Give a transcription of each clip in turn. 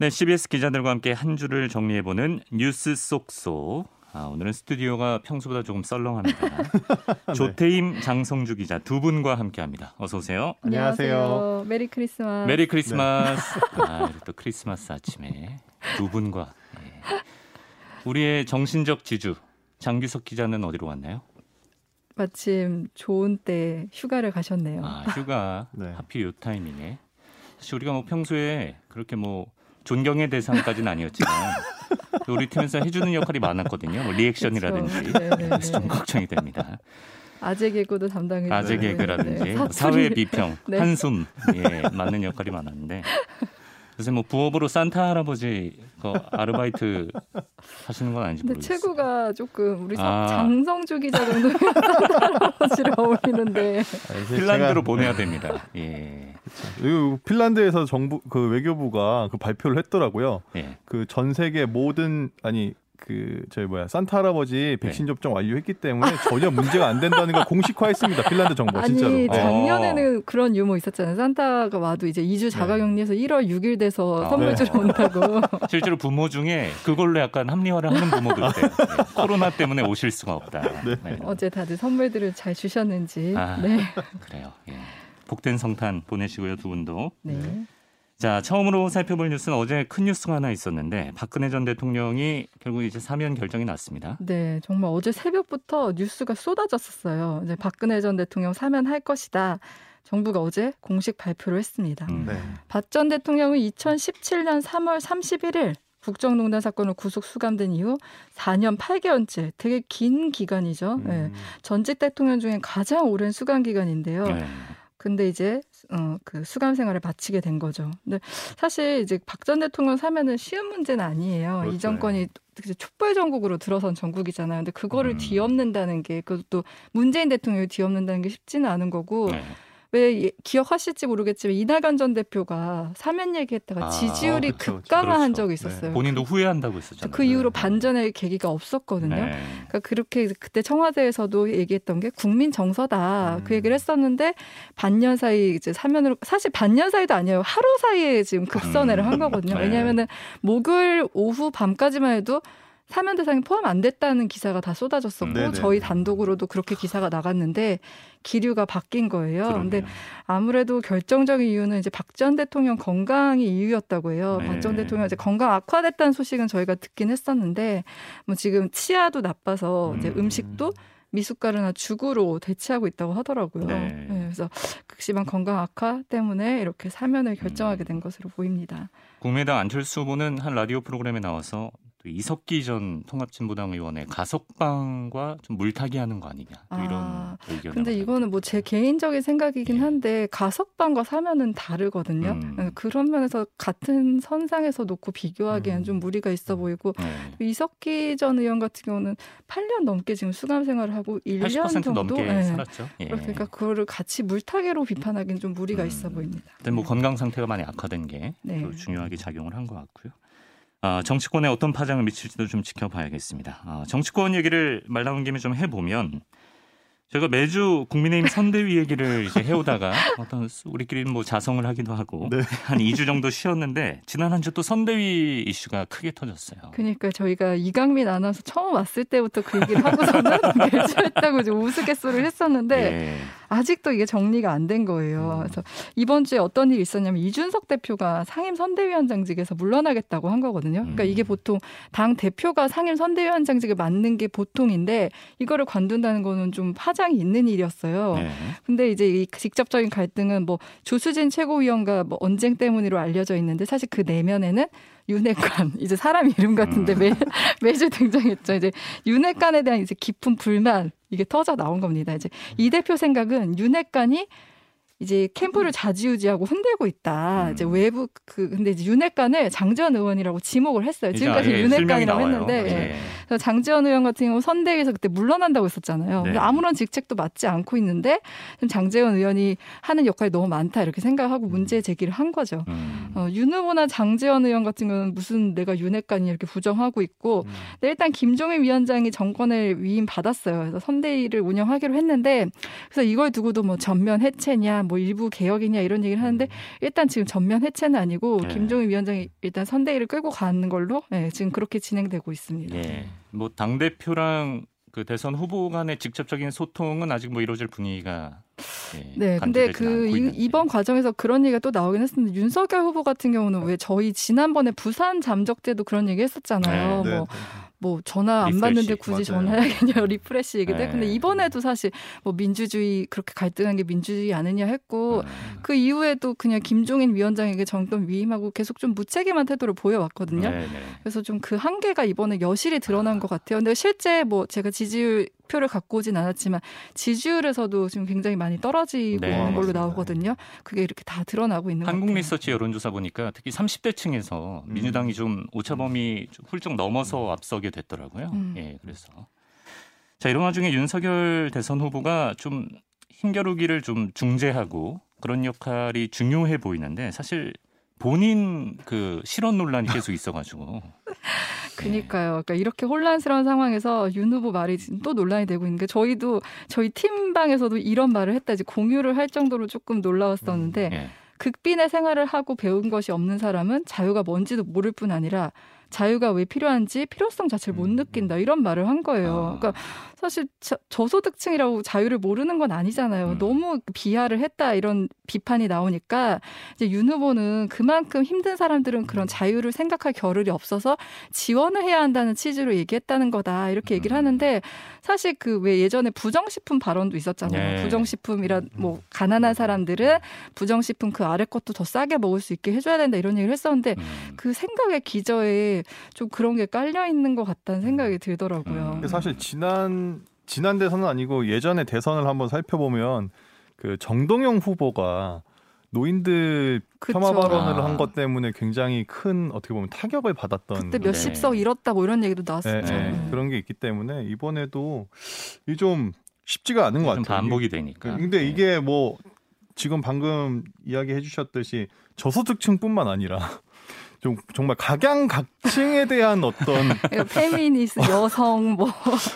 네, CBS 기자들과 함께 한 주를 정리해보는 뉴스 쏙속. 아, 오늘은 스튜디오가 평소보다 조금 썰렁합니다. 네. 조태임, 장성주 기자 두 분과 함께합니다. 어서 오세요. 안녕하세요. 메리 크리스마스. 메리 크리스마스. 네. 아, 또 크리스마스 아침에 두 분과 네. 우리의 정신적 지주 장규석 기자는 어디로 갔나요? 마침 좋은 때 휴가를 가셨네요. 아, 휴가 네. 하필 요 타이밍에. 사실 우리가 뭐 평소에 그렇게 뭐 존경의 대상까지는 아니었지만 우리 팀에서 해주는 역할이 많았거든요. 뭐 리액션이라든지 그렇죠. 그래서 좀 걱정이 됩니다. 아재 개그도 담당해 아재 개그라든지 네. 사회 비평, 네. 한숨 예, 맞는 역할이 많았는데 요새 뭐 부업으로 산타 할아버지 그 아르바이트 하시는 건 아닌지 모르겠어요. 근데 체구가 조금 우리 아. 장성주 기자 정도 산타 할아버지랑 어울리는데 핀란드로 보내야 됩니다. 예. 그렇죠. 핀란드에서 정부 그 외교부가 그 발표를 했더라고요. 예. 그전 세계 모든 아니 그 저희 뭐야 산타 할아버지 백신 네. 접종 완료했기 때문에 전혀 문제가 안 된다는 걸 공식화했습니다. 핀란드 정부가 진짜로. 아니 작년에는 어. 그런 유머 있었잖아요. 산타가 와도 이제 2주 자가격리해서 네. 1월 6일 돼서 아, 선물 네. 주러 온다고. 실제로 부모 중에 그걸로 약간 합리화를 하는 부모도 있대요. 네. 코로나 때문에 오실 수가 없다. 네. 네. 어제 다들 선물들을 잘 주셨는지. 아, 네. 그래요. 예. 복된 성탄 보내시고요 두 분도. 네. 자, 처음으로 살펴볼 뉴스는 어제 큰 뉴스가 하나 있었는데 박근혜 전 대통령이 결국 이제 사면 결정이 났습니다. 네, 정말 어제 새벽부터 뉴스가 쏟아졌었어요. 이제 박근혜 전 대통령 사면할 것이다. 정부가 어제 공식 발표를 했습니다. 음. 네. 박전 대통령은 2017년 3월 31일 국정농단 사건으로 구속 수감된 이후 4년 8개월째 되게 긴 기간이죠. 음. 네. 전직 대통령 중에 가장 오랜 수감 기간인데요. 네. 근데 이제 어, 그 수감 생활을 마치게 된 거죠. 근데 사실 이제 박 전 대통령 사면은 쉬운 문제는 아니에요. 그렇죠. 이 정권이 촛불 전국으로 들어선 전국이잖아요. 근데 그거를 음. 뒤엎는다는 게 그것도 문재인 대통령이 뒤엎는다는 게 쉽지는 않은 거고 네. 왜 기억하실지 모르겠지만 이낙연 전 대표가 사면 얘기했다가 아, 지지율이 그렇죠. 급강한 그렇죠. 적이 있었어요. 네. 본인도 후회한다고 했었잖아요. 그 이후로 네. 반전의 계기가 없었거든요. 네. 그러니까 그렇게 그때 청와대에서도 얘기했던 게 국민 정서다 음. 그 얘기를 했었는데 반년 사이 이제 사면으로 사실 반년 사이도 아니에요. 하루 사이에 지금 급선회를 음. 한 거거든요. 네. 왜냐하면은 목요일 오후 밤까지만 해도 사면 대상이 포함 안 됐다는 기사가 다 쏟아졌었고 네네. 저희 단독으로도 그렇게 기사가 나갔는데 기류가 바뀐 거예요. 그러네요. 근데 아무래도 결정적인 이유는 이제 박 전 대통령 건강이 이유였다고 해요. 네. 박전 대통령 이제 건강 악화됐다는 소식은 저희가 듣긴 했었는데 뭐 지금 치아도 나빠서 이제 음. 음식도 미숫가루나 죽으로 대체하고 있다고 하더라고요. 네. 네, 그래서 극심한 건강 악화 때문에 이렇게 사면을 결정하게 된 것으로 보입니다. 국민의당 안철수 후보는 한 라디오 프로그램에 나와서 또 이석기 전 통합진보당 의원의 가석방과 좀 물타기하는 거 아니냐 또 이런 아, 의견. 근데 이거는 뭐 제 개인적인 생각이긴 예. 한데 가석방과 사면은 다르거든요. 음. 네, 그런 면에서 같은 선상에서 놓고 비교하기엔 음. 좀 무리가 있어 보이고 네. 이석기 전 의원 같은 경우는 8년 넘게 지금 수감 생활을 하고 1년 정도 네. 살았죠. 예. 그러니까 그거를 같이 물타기로 비판하기는 좀 무리가 음. 있어 보입니다. 근데 뭐 건강 상태가 많이 악화된 게 네. 중요하게 작용을 한 것 같고요. 어, 정치권에 어떤 파장을 미칠지도 좀 지켜봐야겠습니다. 어, 정치권 얘기를 말 나온 김에 좀 해보면 제가 매주 국민의힘 선대위 얘기를 이제 해오다가 어떤 우리끼리 뭐 자성을 하기도 하고 네. 한 2주 정도 쉬었는데 지난 한 주 또 선대위 이슈가 크게 터졌어요. 그러니까 저희가 이강민 아나운서 처음 왔을 때부터 그 얘기를 하고서는 매주 했다고 좀 우스갯소리를 했었는데 네. 아직도 이게 정리가 안 된 거예요. 음. 그래서 이번 주에 어떤 일이 있었냐면 이준석 대표가 상임 선대위원장직에서 물러나겠다고 한 거거든요. 그러니까 이게 음. 보통 당 대표가 상임 선대위원장직을 맡는 게 보통인데 이거를 관둔다는 거는 좀 파장이 있는 일이었어요. 네. 근데 이제 이 직접적인 갈등은 뭐 조수진 최고위원과 뭐 언쟁 때문으로 알려져 있는데 사실 그 내면에는 윤핵관 이제 사람 이름 같은데 매, 매주 등장했죠. 이제 윤핵관에 대한 이제 깊은 불만 이게 터져 나온 겁니다. 이제 이 대표 생각은 윤핵관이 이제 캠프를 좌지우지하고 흔들고 있다. 음. 이제 외부 그 근데 이제 윤핵관을 장전 의원이라고 지목을 했어요. 지금까지 윤핵관이라고 했는데 예. 장지원 의원 같은 경우 선대위에서 그때 물러난다고 했었잖아요. 네. 아무런 직책도 맡지 않고 있는데 장재원 의원이 하는 역할이 너무 많다 이렇게 생각하고 음. 문제 제기를 한 거죠. 음. 어, 윤 후보나 장재원 의원 같은 경우는 무슨 내가 윤핵관이 이렇게 부정하고 있고 음. 일단 김종인 위원장이 정권을 위임 받았어요. 그래서 선대위를 운영하기로 했는데 그래서 이걸 두고도 뭐 전면 해체냐 뭐 일부 개혁이냐 이런 얘기를 하는데 음. 일단 지금 전면 해체는 아니고 네. 김종인 위원장이 일단 선대위를 끌고 가는 걸로 네, 지금 그렇게 진행되고 있습니다. 네. 뭐당 대표랑 그 대선 후보 간의 직접적인 소통은 아직 뭐 이루어질 분위기가 예, 네, 근데 그 이, 번 과정에서 그런 얘기가 또 나오긴 했었는데 윤석열 후보 같은 경우는 왜 저희 지난번에 부산 잠적 때도 그런 얘기 했었잖아요. 네, 뭐 네. 뭐 전화 안 받는데 굳이. 전화해야겠냐 refresh 얘기도 네. 근데 이번에도 사실 뭐 민주주의 그렇게 갈등한 게 민주주의 아니냐 했고 네. 그 이후에도 그냥 김종인 위원장에게 정권 위임하고 계속 좀 무책임한 태도를 보여왔거든요. 네, 네. 그래서 좀 그 한계가 이번에 여실히 드러난 아. 것 같아요. 근데 실제 뭐 제가 지지율 표를 갖고 오진 않았지만 지지율에서도 지금 굉장히 많이 떨어지고 네, 있는 걸로 나오거든요. 그게 이렇게 다 드러나고 있는 한국 리서치 여론조사 보니까 특히 30대층에서 음. 민주당이 좀 오차범위 훌쩍 넘어서 앞서게 됐더라고요. 음. 예, 그래서 자 이런 와중에 윤석열 대선 후보가 좀 힘겨루기를 좀 중재하고 그런 역할이 중요해 보이는데 사실 본인 그 실언 논란이 계속 있어가지고 그니까요. 그러니까 이렇게 혼란스러운 상황에서 윤 후보 말이 또 논란이 되고 있는 게 저희도 저희 팀방에서도 이런 말을 했다 이제 공유를 할 정도로 조금 놀라웠었는데 음, 예. 극빈의 생활을 하고 배운 것이 없는 사람은 자유가 뭔지도 모를 뿐 아니라 자유가 왜 필요한지 필요성 자체를 못 음, 느낀다 이런 말을 한 거예요. 아. 그러니까 사실 저, 저소득층이라고 자유를 모르는 건 아니잖아요. 음. 너무 비하를 했다 이런 비판이 나오니까 이제 윤 후보는 그만큼 힘든 사람들은 그런 음. 자유를 생각할 겨를이 없어서 지원을 해야 한다는 취지로 얘기했다는 거다 이렇게 얘기를 음. 하는데 사실 그 왜 예전에 부정식품 발언도 있었잖아요. 네. 부정식품이란 뭐 가난한 사람들은 부정식품 그 아래 것도 더 싸게 먹을 수 있게 해줘야 된다 이런 얘기를 했었는데 음. 그 생각의 기저에 좀 그런 게 깔려 있는 것 같다는 생각이 들더라고요. 사실 지난 지난 대선은 아니고 예전에 대선을 한번 살펴보면 그 정동영 후보가 노인들 그쵸. 폄하 발언을 아. 한것 때문에 굉장히 큰 어떻게 보면 타격을 받았던 그때 몇십 석 네. 잃었다고 이런 얘기도 나왔었죠. 네, 네. 그런 게 있기 때문에 이번에도 이 좀 쉽지가 않은 것 같아요. 반복이 되니까. 근데 네. 이게 뭐 지금 방금 이야기해 주셨듯이 저소득층뿐만 아니라 좀 정말 각양각층에 대한 어떤 페미니스 여성 뭐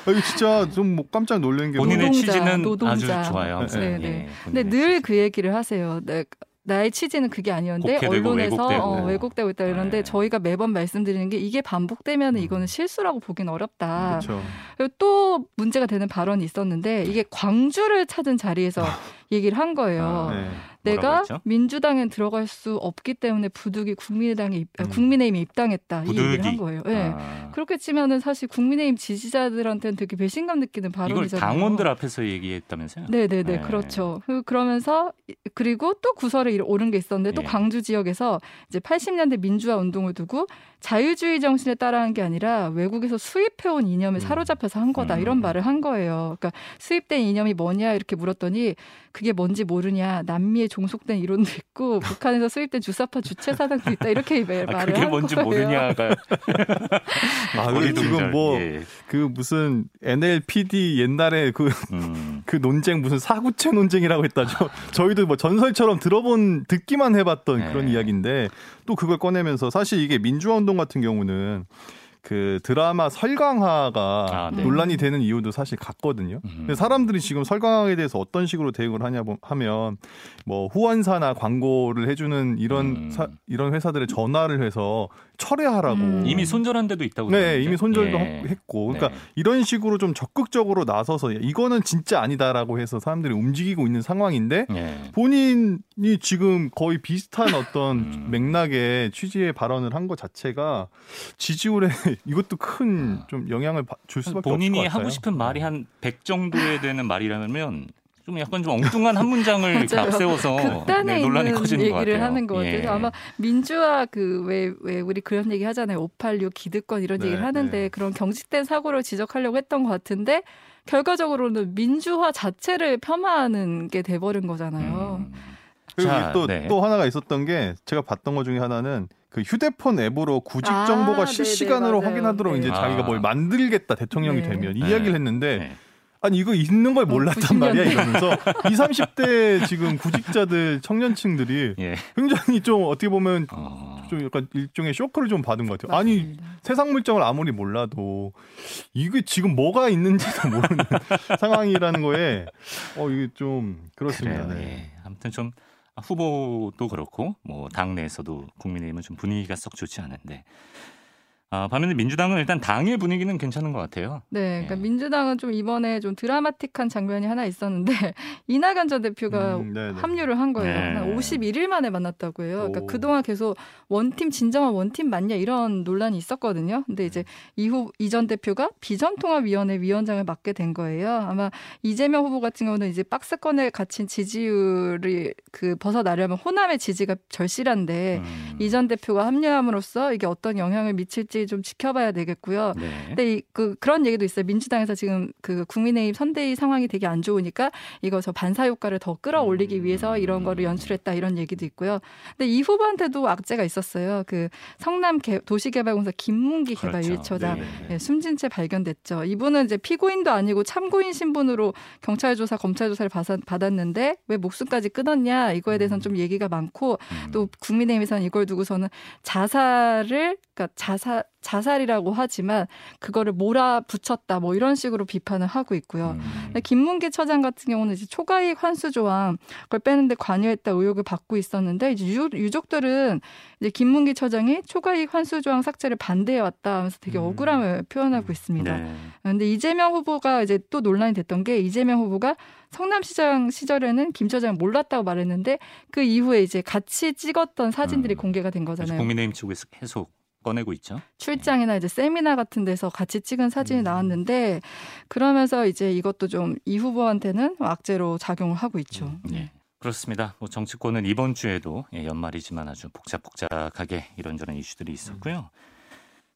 이거 진짜 좀 뭐 깜짝 놀란 게 본인의 노동자, 취지는 노동자. 아주 좋아요. 네, 네. 예, 근데 늘 그 얘기를 하세요. 네, 나의 취지는 그게 아니었는데 언론에서 왜곡되고, 어, 왜곡되고 있다 이런데 네. 저희가 매번 말씀드리는 게 이게 반복되면 음. 이거는 실수라고 보긴 어렵다. 그렇죠. 또 문제가 되는 발언이 있었는데 이게 광주를 찾은 자리에서 얘기를 한 거예요. 아, 네. 내가? 민주당에 들어갈 수 없기 때문에 부득이 국민의당에 입, 음. 국민의힘에 입당했다 부득이. 이 얘기를 한 거예요. 네. 아. 그렇게 치면은 사실 국민의힘 지지자들한테는 되게 배신감 느끼는 발언이잖아요. 이걸 당원들 앞에서 얘기했다면서요? 네네네 네. 그렇죠. 그러면서 그리고 또 구설에 오른 게 있었는데 또 예. 광주 지역에서 이제 80년대 민주화 운동을 두고 자유주의 정신에 따라한 게 아니라 외국에서 수입해온 이념에 음. 사로잡혀서 한 거다 이런 음. 말을 한 거예요. 그러니까 수입된 이념이 뭐냐 이렇게 물었더니 그게 뭔지 모르냐 남미에 종속된 이론도 있고 북한에서 수입된 주사파 주체 사상도 있다 이렇게 아, 말을 아, 그게 뭔지 거예요. 모르냐가 아, 우리 지금 뭐그 예. 무슨 NLPD 옛날에 그그 음. 그 논쟁 무슨 사구체 논쟁이라고 했다죠. 저희도 뭐 전설처럼 들어본 듣기만 해봤던 네. 그런 이야기인데 또 그걸 꺼내면서 사실 이게 민주화 운동 같은 경우는 그 드라마 설강화가 아, 네. 논란이 되는 이유도 사실 같거든요. 음. 사람들이 지금 설강화에 대해서 어떤 식으로 대응을 하냐 하면 뭐 후원사나 광고를 해주는 이런 음. 사, 이런 회사들의 전화를 해서 철회하라고 음. 이미 손절한 데도 있다고 네 그러는데? 이미 손절도 예. 했고 그러니까 네. 이런 식으로 좀 적극적으로 나서서 이거는 진짜 아니다라고 해서 사람들이 움직이고 있는 상황인데 예. 본인 이 지금 거의 비슷한 어떤 음. 맥락의 취지의 발언을 한 것 자체가 지지율에 이것도 큰좀 아. 영향을 줄 수밖에 본인이 하고 싶은 말이 한 100 정도에 되는 말이라면 좀 약간 좀 엉뚱한 한 문장을 앞세워서 극단에 네, 논란이 커지는 얘기를 것 같아요. 하는 것 같아요. 예. 아마 민주화 그왜왜 왜 우리 그런 얘기 하잖아요. 586 기득권 이런 네, 얘기를 하는데 네. 그런 경직된 사고를 지적하려고 했던 것 같은데 결과적으로는 민주화 자체를 폄하하는 게 돼버린 거잖아요. 음. 그리고 또또 네. 또 하나가 있었던 게 제가 봤던 것 중에 하나는 그 휴대폰 앱으로 구직 아, 정보가 아, 실시간으로 네네, 확인하도록 네. 이제 자기가 뭘 만들겠다 대통령이 네. 되면 이야기를 했는데 네. 아니 이거 있는 걸 몰랐단 말이야 이러면서 20, 30대 지금 구직자들 청년층들이 예. 굉장히 좀 어떻게 보면 어... 좀 약간 일종의 쇼크를 좀 받은 것 같아요. 맞습니다. 아니 세상 물정을 아무리 몰라도 이게 지금 뭐가 있는지도 모르는 상황이라는 거에 어 이게 좀 그렇습니다. 그래요, 네. 예. 아무튼 좀 후보도 그렇고 뭐 당내에서도 국민의힘은 좀 분위기가 썩 좋지 않은데 아, 반면에 민주당은 일단 당의 분위기는 괜찮은 것 같아요. 네, 그러니까 예. 민주당은 좀 이번에 좀 드라마틱한 장면이 하나 있었는데 이낙연 전 대표가 음, 합류를 한 거예요. 네. 한 51일 만에 만났다고 해요. 그러니까 그 동안 계속 원팀 진정한 원팀 맞냐 이런 논란이 있었거든요. 근데 이제 이후 이전 대표가 비전통합위원회 위원장을 맡게 된 거예요. 아마 이재명 후보 같은 경우는 이제 박스권에 갇힌 지지율이 그 벗어나려면 호남의 지지가 절실한데 음. 이전 대표가 합류함으로써 이게 어떤 영향을 미칠지 좀 지켜봐야 되겠고요. 네. 근데 이, 그 그런 얘기도 있어요. 민주당에서 지금 그 국민의힘 선대위 상황이 되게 안 좋으니까 이거 저 반사 효과를 더 끌어올리기 음. 위해서 이런 거를 연출했다 이런 얘기도 있고요. 근데 이 후보한테도 악재가 있었어요. 그 성남 개, 도시개발공사 김문기 개발 그렇죠. 1처장 네, 네. 숨진 채 발견됐죠. 이분은 이제 피고인도 아니고 참고인 신분으로 경찰 조사, 검찰 조사를 받았는데 왜 목숨까지 끊었냐 이거에 대해서는 음. 좀 얘기가 많고 음. 또 국민의힘에서는 이걸 두고서는 자살을 그러니까 자살 자살이라고 하지만 그거를 몰아붙였다 뭐 이런 식으로 비판을 하고 있고요. 음. 김문기 처장 같은 경우는 이제 초과이익 환수 조항 그걸 빼는데 관여했다 의혹을 받고 있었는데 이제 유 족들은 이제 김문기 처장이 초과이익 환수 조항 삭제를 반대해 왔다 하면서 되게 음. 억울함을 표현하고 있습니다. 네. 그런데 이재명 후보가 이제 또 논란이 됐던 게 이재명 후보가 성남시장 시절에는 김 처장 몰랐다고 말했는데 그 이후에 이제 같이 찍었던 사진들이 음. 공개가 된 거잖아요. 국민의힘 측에서 계속 꺼내고 있죠. 출장이나 이제 세미나 같은 데서 같이 찍은 사진이 음. 나왔는데 그러면서 이제 이것도 좀 이 후보한테는 악재로 작용을 하고 있죠. 음, 네. 그렇습니다. 뭐 정치권은 이번 주에도 예, 연말이지만 아주 복잡복잡하게 이런저런 이슈들이 있었고요.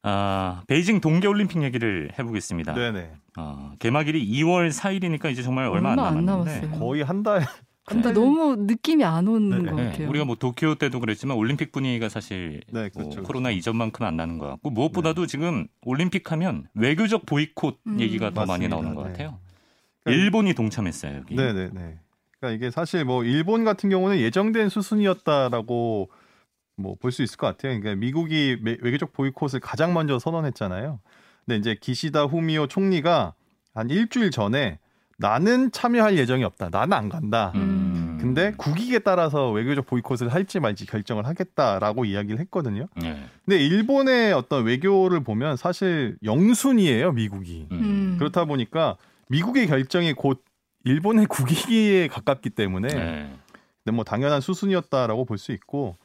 아, 베이징 동계올림픽 얘기를 해보겠습니다. 네네. 어, 개막일이 2월 4일이니까 이제 정말 얼마, 얼마 안 남았는데 안 거의 한 달. 근데 너무 느낌이 안 오는 네. 것 같아요. 네. 우리가 뭐 도쿄 때도 그랬지만 올림픽 분위기가 사실 네, 뭐 그렇죠, 뭐 코로나 그렇죠. 이전만큼 안 나는 것 같고 무엇보다도 네. 지금 올림픽 하면 외교적 보이콧 음. 얘기가 더 맞습니다. 많이 나오는 것 네. 같아요. 그러니까, 일본이 동참했어요 여기. 네네네. 그러니까 이게 사실 뭐 일본 같은 경우는 예정된 수순이었다라고 뭐 볼 수 있을 것 같아요. 그러니까 미국이 외교적 보이콧을 가장 먼저 선언했잖아요. 근데 이제 기시다 후미오 총리가 한 일주일 전에 나는 참여할 예정이 없다. 나는 안 간다. 음. 근데 국익에 따라서 외교적 보이콧을 할지 말지 결정을 하겠다라고 이야기를 했거든요. 네. 근데 일본의 어떤 외교를 보면 사실 영순이에요, 미국이. 음. 음. 그렇다 보니까 미국의 결정이 곧 일본의 국익에 가깝기 때문에 네. 뭐 당연한 수순이었다라고 볼 수 있고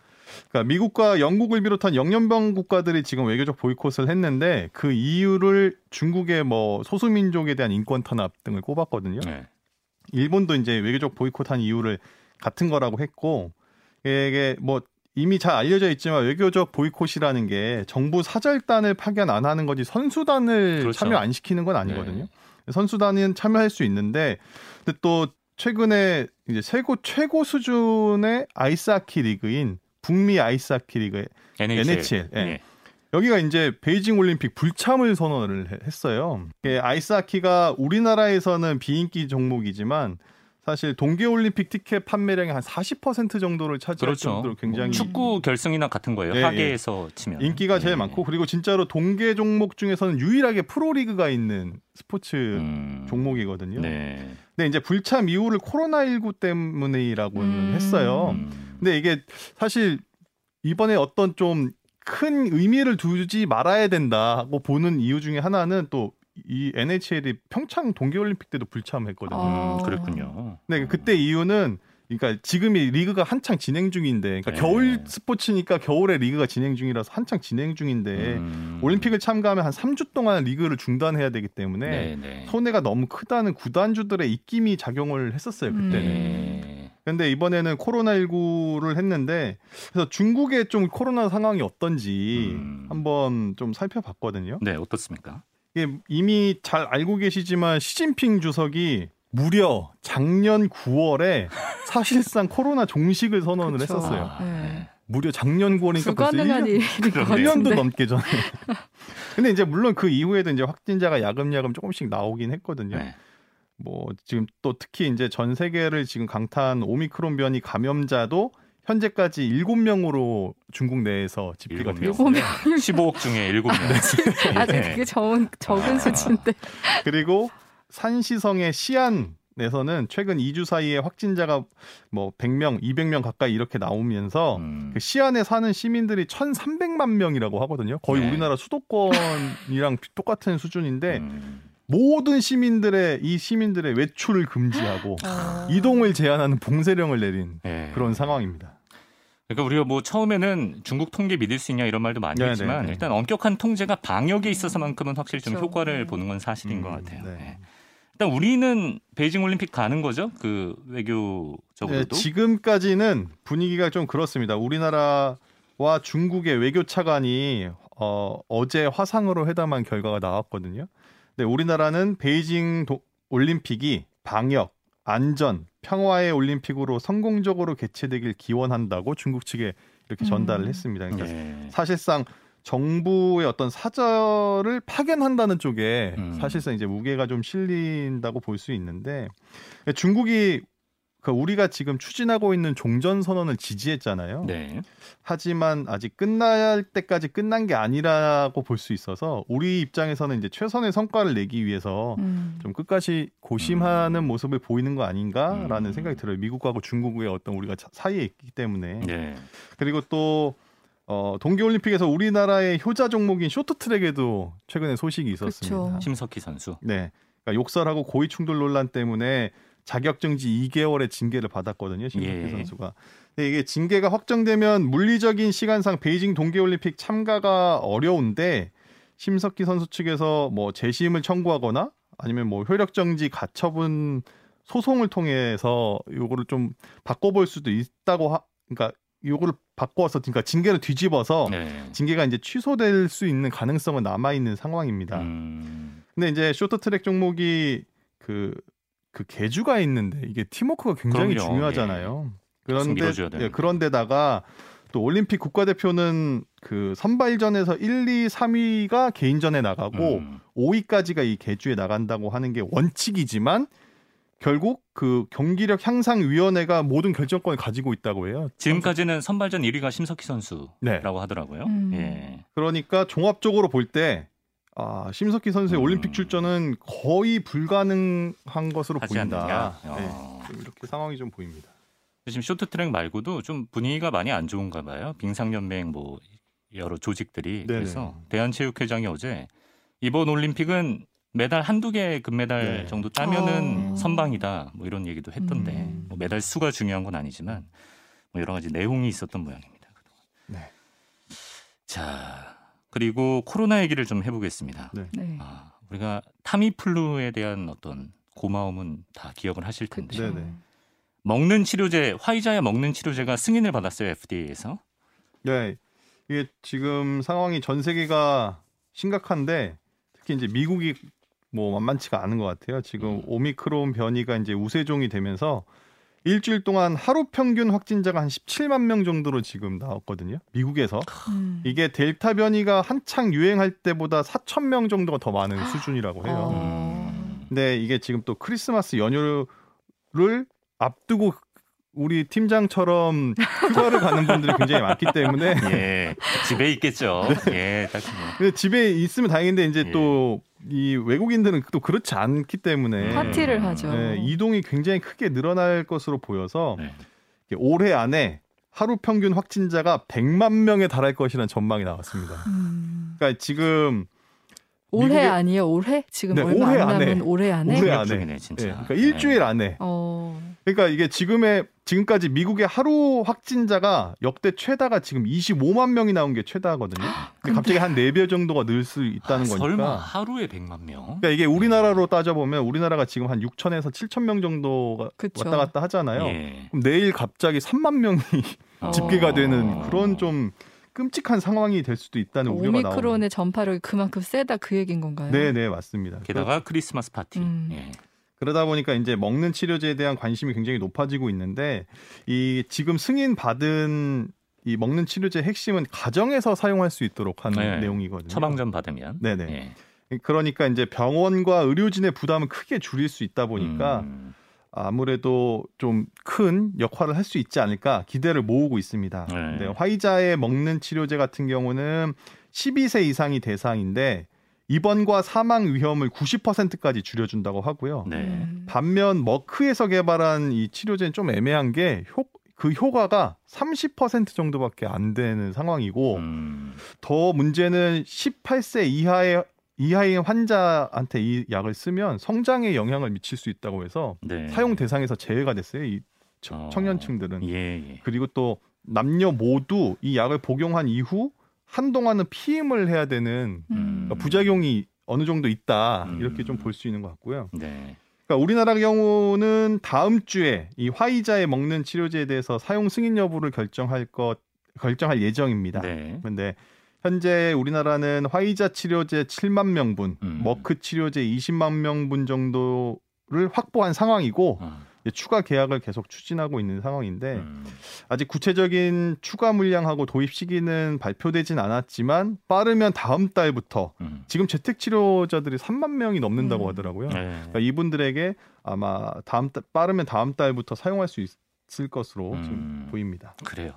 그러니까 미국과 영국을 비롯한 영연방 국가들이 지금 외교적 보이콧을 했는데 그 이유를 중국의 뭐 소수민족에 대한 인권 탄압 등을 꼽았거든요. 네. 일본도 이제 외교적 보이콧한 이유를 같은 거라고 했고 이게 뭐 이미 잘 알려져 있지만 외교적 보이콧이라는 게 정부 사절단을 파견 안 하는 거지 선수단을 그렇죠. 참여 안 시키는 건 아니거든요. 네. 선수단은 참여할 수 있는데 근데 또 최근에 이제 최고 최고 수준의 아이스하키 리그인 북미 아이스하키 리그 NHL, NHL 예. 예. 여기가 이제 베이징 올림픽 불참을 선언을 했어요. 아이스하키가 우리나라에서는 비인기 종목이지만 사실 동계 올림픽 티켓 판매량의 한 40% 정도를 차지할 그렇죠. 정도로 굉장히 축구 결승이나 같은 거예요. 예, 하계에서 예. 치면 인기가 제일 예. 많고 그리고 진짜로 동계 종목 중에서는 유일하게 프로리그가 있는 스포츠 음. 종목이거든요. 네. 근데 이제 불참 이유를 코로나19 때문이라고는 음. 했어요. 근데 이게 사실 이번에 어떤 좀 큰 의미를 두지 말아야 된다고 보는 이유 중에 하나는 또 이 NHL이 평창 동계올림픽 때도 불참했거든요. 아. 음, 그랬군요. 네, 그때 이유는 그러니까 지금이 리그가 한창 진행 중인데, 그러니까 네. 겨울 스포츠니까 겨울에 리그가 진행 중이라서 한창 진행 중인데 음. 올림픽을 참가하면 한 3주 동안 리그를 중단해야 되기 때문에 네, 네. 손해가 너무 크다는 구단주들의 입김이 작용을 했었어요 그때는. 네. 근데 이번에는 코로나19를 했는데 그래서 중국의 좀 코로나 상황이 어떤지 음. 한번 좀 살펴봤거든요. 네, 어떻습니까? 이게 이미 잘 알고 계시지만 시진핑 주석이 무려 작년 9월에 사실상 코로나 종식을 선언을 그쵸. 했었어요. 아, 네. 무려 작년 9월이니까 벌써 1년, 일일 1년도 넘게 전에. 근데 이제 물론 그 이후에도 이제 확진자가 야금야금 조금씩 나오긴 했거든요. 네. 뭐 지금 또 특히 이제 전 세계를 지금 강타한 오미크론 변이 감염자도 현재까지 7명으로 중국 내에서 집계가 되었습니다. 15억 중에 7명. 네. 아직 네. 그게 적은, 적은 아. 수치인데. 그리고 산시성의 시안 에서는 최근 2주 사이에 확진자가 뭐 100명, 200명 가까이 이렇게 나오면서 음. 그 시안에 사는 시민들이 1,300만 명이라고 하거든요. 거의 네. 우리나라 수도권이랑 똑같은 수준인데 음. 모든 시민들의 이 시민들의 외출을 금지하고 아. 이동을 제한하는 봉쇄령을 내린 네. 그런 상황입니다. 그러니까 우리가 뭐 처음에는 중국 통계 믿을 수 있냐 이런 말도 많이 네네. 했지만 네. 일단 엄격한 통제가 방역에 있어서만큼은 확실히 좀 그렇죠. 효과를 네. 보는 건 사실인 음, 것 같아요. 네. 네. 일단 우리는 베이징 올림픽 가는 거죠? 그 외교적으로도. 네, 지금까지는 분위기가 좀 그렇습니다. 우리나라 와 중국의 외교 차관이 어, 어제 화상으로 회담한 결과가 나왔거든요. 네, 우리나라는 베이징 도, 올림픽이 방역, 안전, 평화의 올림픽으로 성공적으로 개최되길 기원한다고 중국 측에 이렇게 전달을 음. 했습니다. 그러니까 네. 사실상 정부의 어떤 사절을 파견한다는 쪽에 음. 사실상 이제 무게가 좀 실린다고 볼 수 있는데 중국이 그 우리가 지금 추진하고 있는 종전 선언을 지지했잖아요. 네. 하지만 아직 끝날 때까지 끝난 게 아니라고 볼 수 있어서 우리 입장에서는 이제 최선의 성과를 내기 위해서 음. 좀 끝까지 고심하는 음. 모습을 보이는 거 아닌가라는 음. 생각이 들어요. 미국하고 중국의 어떤 우리가 사이에 있기 때문에. 네. 그리고 또 어, 동계올림픽에서 우리나라의 효자 종목인 쇼트트랙에도 최근에 소식이 있었습니다. 그쵸. 심석희 선수. 네. 그러니까 욕설하고 고의 충돌 논란 때문에 자격정지 2개월의 징계를 받았거든요. 심석희 예. 선수가. 근데 이게 징계가 확정되면 물리적인 시간상 베이징 동계올림픽 참가가 어려운데 심석희 선수 측에서 뭐 재심을 청구하거나 아니면 뭐 효력정지 가처분 소송을 통해서 요거를 좀 바꿔볼 수도 있다고 하, 그러니까 요거를 바꿔서 그러니까 징계를 뒤집어서 네. 징계가 이제 취소될 수 있는 가능성은 남아 있는 상황입니다. 음. 근데 이제 쇼트트랙 종목이 그 그 개주가 있는데 이게 팀워크가 굉장히 그럼요. 중요하잖아요. 예. 그런데 예, 그런데다가 또 올림픽 국가대표는 그 선발전에서 1, 2, 3위가 개인전에 나가고 음. 5위까지가 이 개주에 나간다고 하는 게 원칙이지만 결국 그 경기력 향상 위원회가 모든 결정권을 가지고 있다고 해요. 지금까지는 선발전 1위가 심석희 선수라고 네. 하더라고요. 음. 예. 그러니까 종합적으로 볼 때 아, 심석희 선수의 음. 올림픽 출전은 거의 불가능한 것으로 보인다. 네, 어. 이렇게 상황이 좀 보입니다. 지금 쇼트트랙 말고도 좀 분위기가 많이 안 좋은가 봐요. 빙상연맹 뭐 여러 조직들이 네네. 그래서 대한체육회장이 어제 이번 올림픽은 메달 한두 개 금메달 네. 정도 따면은 어. 선방이다 뭐 이런 얘기도 했던데 음. 뭐 메달 수가 중요한 건 아니지만 뭐 여러 가지 내용이 있었던 모양입니다. 네. 자 그리고 코로나 얘기를 좀 해보겠습니다. 네. 네. 아, 우리가 타미플루에 대한 어떤 고마움은 다 기억을 하실 텐데 네, 네. 먹는 치료제 화이자야 먹는 치료제가 승인을 받았어요 FDA에서. 네, 이게 지금 상황이 전 세계가 심각한데 특히 이제 미국이 뭐 만만치가 않은 것 같아요. 지금 음. 오미크론 변이가 이제 우세종이 되면서 일주일 동안 하루 평균 확진자가 한 17만 명 정도로 지금 나왔거든요. 미국에서. 음. 이게 델타 변이가 한창 유행할 때보다 4천 명 정도가 더 많은 아. 수준이라고 해요. 음. 근데 이게 지금 또 크리스마스 연휴를 앞두고 우리 팀장처럼 휴가를 가는 분들이 굉장히 많기 때문에 예, 집에 있겠죠. 네. 예, 딱 뭐. 근데 집에 있으면 다행인데 이제 예. 또 이 외국인들은 또 그렇지 않기 때문에 파티를 하죠. 네, 이동이 굉장히 크게 늘어날 것으로 보여서 네. 올해 안에 하루 평균 확진자가 100만 명에 달할 것이라는 전망이 나왔습니다. 음. 그러니까 지금 올해 미국의... 아니에요? 올해? 지금 네, 얼마 올해 안 남은 올해 안에? 올해 안에. 네, 진짜. 네, 그러니까 일주일 안에. 어... 그러니까 이게 지금의 지금까지 미국의 하루 확진자가 역대 최다가 지금 25만 명이 나온 게 최다거든요. 근데 갑자기 한 4배 정도가 늘 수 있다는 아, 거니까. 설마 하루에 100만 명? 그러니까 이게 우리나라로 따져보면 우리나라가 지금 한 6천에서 7천 명 정도가 그쵸. 왔다 갔다 하잖아요. 예. 그럼 내일 갑자기 3만 명이 어... 집계가 되는 그런 좀 끔찍한 상황이 될 수도 있다는 우려가 나오는. 오미크론의 전파력이 그만큼 세다 그 얘기인 건가요? 네, 네 맞습니다. 게다가 크리스마스 파티. 음. 예. 그러다 보니까 이제 먹는 치료제에 대한 관심이 굉장히 높아지고 있는데 이 지금 승인 받은 이 먹는 치료제 핵심은 가정에서 사용할 수 있도록 하는 네. 내용이거든요. 처방전 받으면. 네네. 네. 그러니까 이제 병원과 의료진의 부담을 크게 줄일 수 있다 보니까 음. 아무래도 좀 큰 역할을 할 수 있지 않을까 기대를 모으고 있습니다. 네. 네, 화이자에 먹는 치료제 같은 경우는 12세 이상이 대상인데 입원과 사망 위험을 90%까지 줄여준다고 하고요. 네. 음. 반면 머크에서 개발한 이 치료제는 좀 애매한 게 효, 그 효과가 30% 정도밖에 안 되는 상황이고 음. 더 문제는 18세 이하의 이하의 환자한테 이 약을 쓰면 성장에 영향을 미칠 수 있다고 해서 네. 사용 대상에서 제외가 됐어요. 이 어. 청년층들은. 예, 예. 그리고 또 남녀 모두 이 약을 복용한 이후 한동안은 피임을 해야 되는 음. 그러니까 부작용이 어느 정도 있다 이렇게 좀 볼 수 있는 것 같고요. 네. 그러니까 우리나라 경우는 다음 주에 이 화이자에 먹는 치료제에 대해서 사용 승인 여부를 결정할 것 결정할 예정입니다. 네. 그런데 현재 우리나라는 화이자 치료제 7만 명분, 음. 머크 치료제 20만 명분 정도를 확보한 상황이고 아. 추가 계약을 계속 추진하고 있는 상황인데 음. 아직 구체적인 추가 물량하고 도입 시기는 발표되진 않았지만 빠르면 다음 달부터 음. 지금 재택 치료자들이 3만 명이 넘는다고 음. 하더라고요. 네. 그러니까 이분들에게 아마 다음 달 빠르면 다음 달부터 사용할 수 있을 것으로 지금 음. 보입니다. 그래요.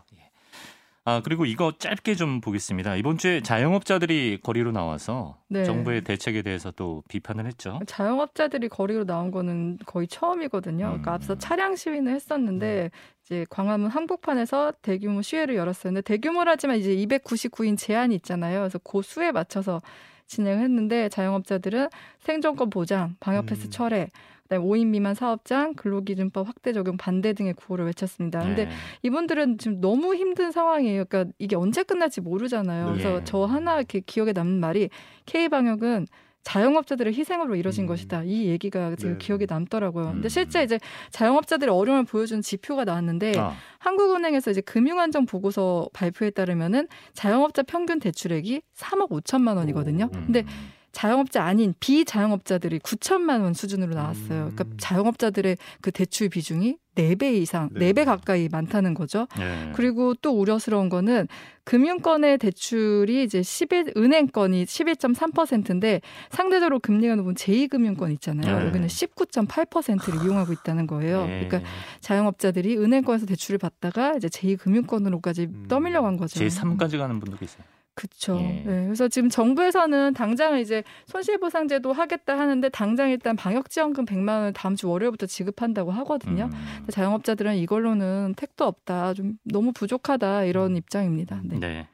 아 그리고 이거 짧게 좀 보겠습니다. 이번 주에 자영업자들이 거리로 나와서 네. 정부의 대책에 대해서 또 비판을 했죠. 자영업자들이 거리로 나온 거는 거의 처음이거든요. 그러니까 음. 앞서 차량 시위는 했었는데 음. 이제 광화문 한복판에서 대규모 시위를 열었어요. 근데 대규모라지만 이제 299인 제한이 있잖아요. 그래서 그 수에 맞춰서 진행했는데 자영업자들은 생존권 보장, 방역 패스 음. 철회, 그다음에 5인 미만 사업장 근로기준법 확대 적용 반대 등의 구호를 외쳤습니다. 근데 네. 이분들은 지금 너무 힘든 상황이에요. 그러니까 이게 언제 끝날지 모르잖아요. 그래서 네. 저 하나 이렇게 기억에 남는 말이 K 방역은 자영업자들의 희생으로 이뤄진 음. 것이다. 이 얘기가 지금 네. 기억에 남더라고요. 근데 음. 실제 이제 자영업자들의 어려움을 보여주는 지표가 나왔는데 아. 한국은행에서 이제 금융안정 보고서 발표에 따르면은 자영업자 평균 대출액이 3억 5천만 원이거든요. 오. 근데 음. 자영업자 아닌 비자영업자들이 9천만 원 수준으로 나왔어요. 그러니까 음. 자영업자들의 그 대출 비중이 4배 이상, 네. 4배 가까이 많다는 거죠. 네. 그리고 또 우려스러운 거는 금융권의 대출이 이제 11, 은행권이 11.3%인데 상대적으로 금리가 높은 제2금융권 있잖아요. 네. 여기는 19.8%를 이용하고 있다는 거예요. 네. 그러니까 자영업자들이 은행권에서 대출을 받다가 이제 제2금융권으로까지 음. 떠밀려 간 거죠. 제3까지 가는 분도 계세요. 그렇죠. 예. 네, 그래서 지금 정부에서는 당장 이제 손실보상제도 하겠다 하는데 당장 일단 방역지원금 100만 원을 다음 주 월요일부터 지급한다고 하거든요. 음. 자영업자들은 이걸로는 택도 없다, 좀 너무 부족하다 이런 음. 입장입니다. 네. 네.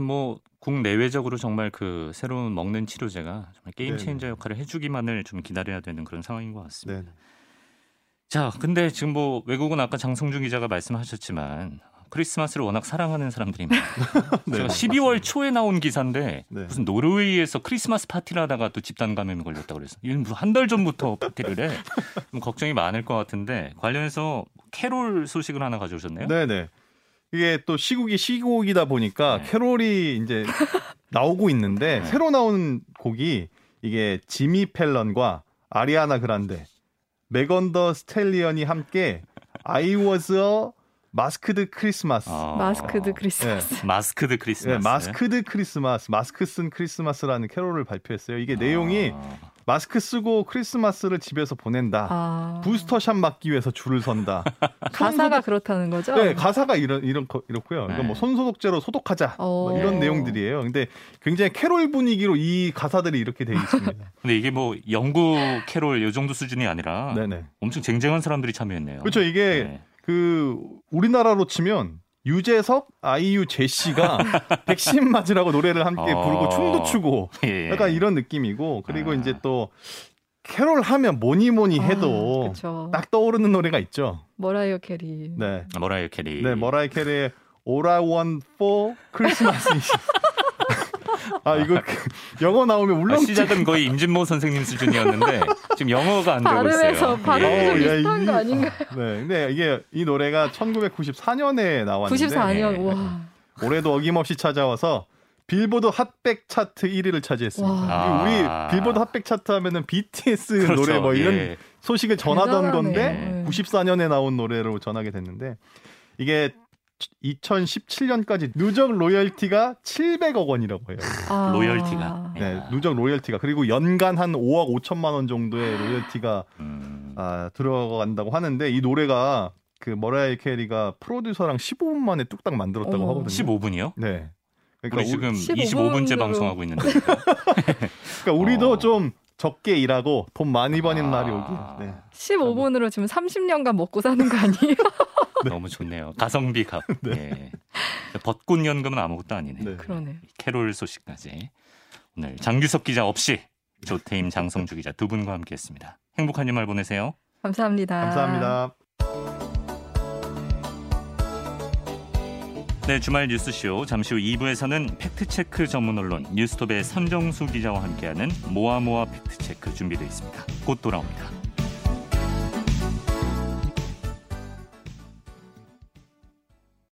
뭐 국내외적으로 정말 그 새로운 먹는 치료제가 정말 게임 체인저 역할을 해주기만을 좀 기다려야 되는 그런 상황인 것 같습니다. 네 자, 근데 지금 뭐 외국은 아까 장성준 기자가 말씀하셨지만 크리스마스를 워낙 사랑하는 많아요. 네, 제가 12월 초에 나온 기사인데 네. 무슨 노르웨이에서 크리스마스 파티를 하다가 또 집단 감염이 걸렸다고 그래서 이건 한 달 전부터 파티를 해. 좀 걱정이 많을 것 같은데 관련해서 캐롤 소식을 하나 가져오셨네요. 네 네. 이게 또 시국이 시국이다 보니까 네. 캐롤이 이제 나오고 있는데 네. 새로 나온 곡이 이게 지미 펠런과 아리아나 그란데, 메건 더 스텔리언이 함께 It was a masked Christmas. 어. masked Christmas. 네. 마스크드 크리스마스. 네, masked Christmas. 마스크 쓴 크리스마스라는 캐롤을 발표했어요. 이게 내용이 어. 마스크 쓰고 크리스마스를 집에서 보낸다. 아. 부스터샷 맞기 위해서 줄을 선다. 가사가 그렇다는 거죠? 네, 가사가 이런 이런 이렇고요. 네. 뭐 손소독제로 소독하자 뭐 이런 내용들이에요. 근데 굉장히 캐롤 분위기로 이 가사들이 이렇게 돼 있습니다. 근데 이게 뭐 영국 캐롤 요 정도 수준이 아니라 네네. 엄청 쟁쟁한 사람들이 참여했네요. 그렇죠. 이게 네. 그 우리나라로 치면 유재석, 아이유, 제시가 백신 맞으라고 노래를 함께 어... 부르고 춤도 추고 예. 약간 이런 느낌이고 그리고 아... 이제 또 캐롤 하면 뭐니 뭐니 해도 아, 딱 떠오르는 노래가 있죠. 머라이어 캐리. 네. 머라이어 캐리. 네, 머라이어 캐리의 All I Want for Christmas. 아 이거 영어 나오면 울렁. 아, 시작은 거의 임진모 선생님 수준이었는데 지금 영어가 안 되고 있어요. 발음이 예. 좀 비슷한 예. 거 아닌가요? 네, 근데 이게 이 노래가 1994년에 나왔는데 94년 와. 올해도 어김없이 찾아와서 빌보드 핫백 차트 1위를 차지했습니다. 아. 우리 빌보드 핫백 차트 하면은 BTS 그렇죠. 노래 뭐 이런 예. 소식을 전하던 대단하네. 건데 94년에 나온 노래로 전하게 됐는데 이게 2017년까지 누적 로열티가 700억 원이라고 해요. 아. 로열티가. 네, 누적 로열티가 그리고 연간 한 5억 5천만 원 정도의 로열티가 음. 아, 들어간다고 하는데 이 노래가 그 머라이어 캐리가 프로듀서랑 15분 만에 뚝딱 만들었다고 어. 하거든요. 15분이요? 네. 그러니까 우리 지금 15분 25분째 방송하고 있는데. 그러니까 우리도 어. 좀 적게 일하고 돈 많이 버는 아... 날이 오기. 네. 15분으로 지금 30년간 먹고 사는 거 아니에요? 네. 너무 좋네요. 가성비 값. 네. 네. 벚꽃 연금은 아무것도 아니네. 네. 그러네. 캐롤 소식까지 오늘 장규석 기자 없이 조태임 장성주 기자 두 분과 함께했습니다. 행복한 주말 보내세요. 감사합니다. 감사합니다. 네, 주말 뉴스쇼 잠시 후 2부에서는 팩트체크 전문 언론 뉴스톱의 선정수 기자와 함께하는 모아모아 팩트체크 준비되어 있습니다. 곧 돌아옵니다.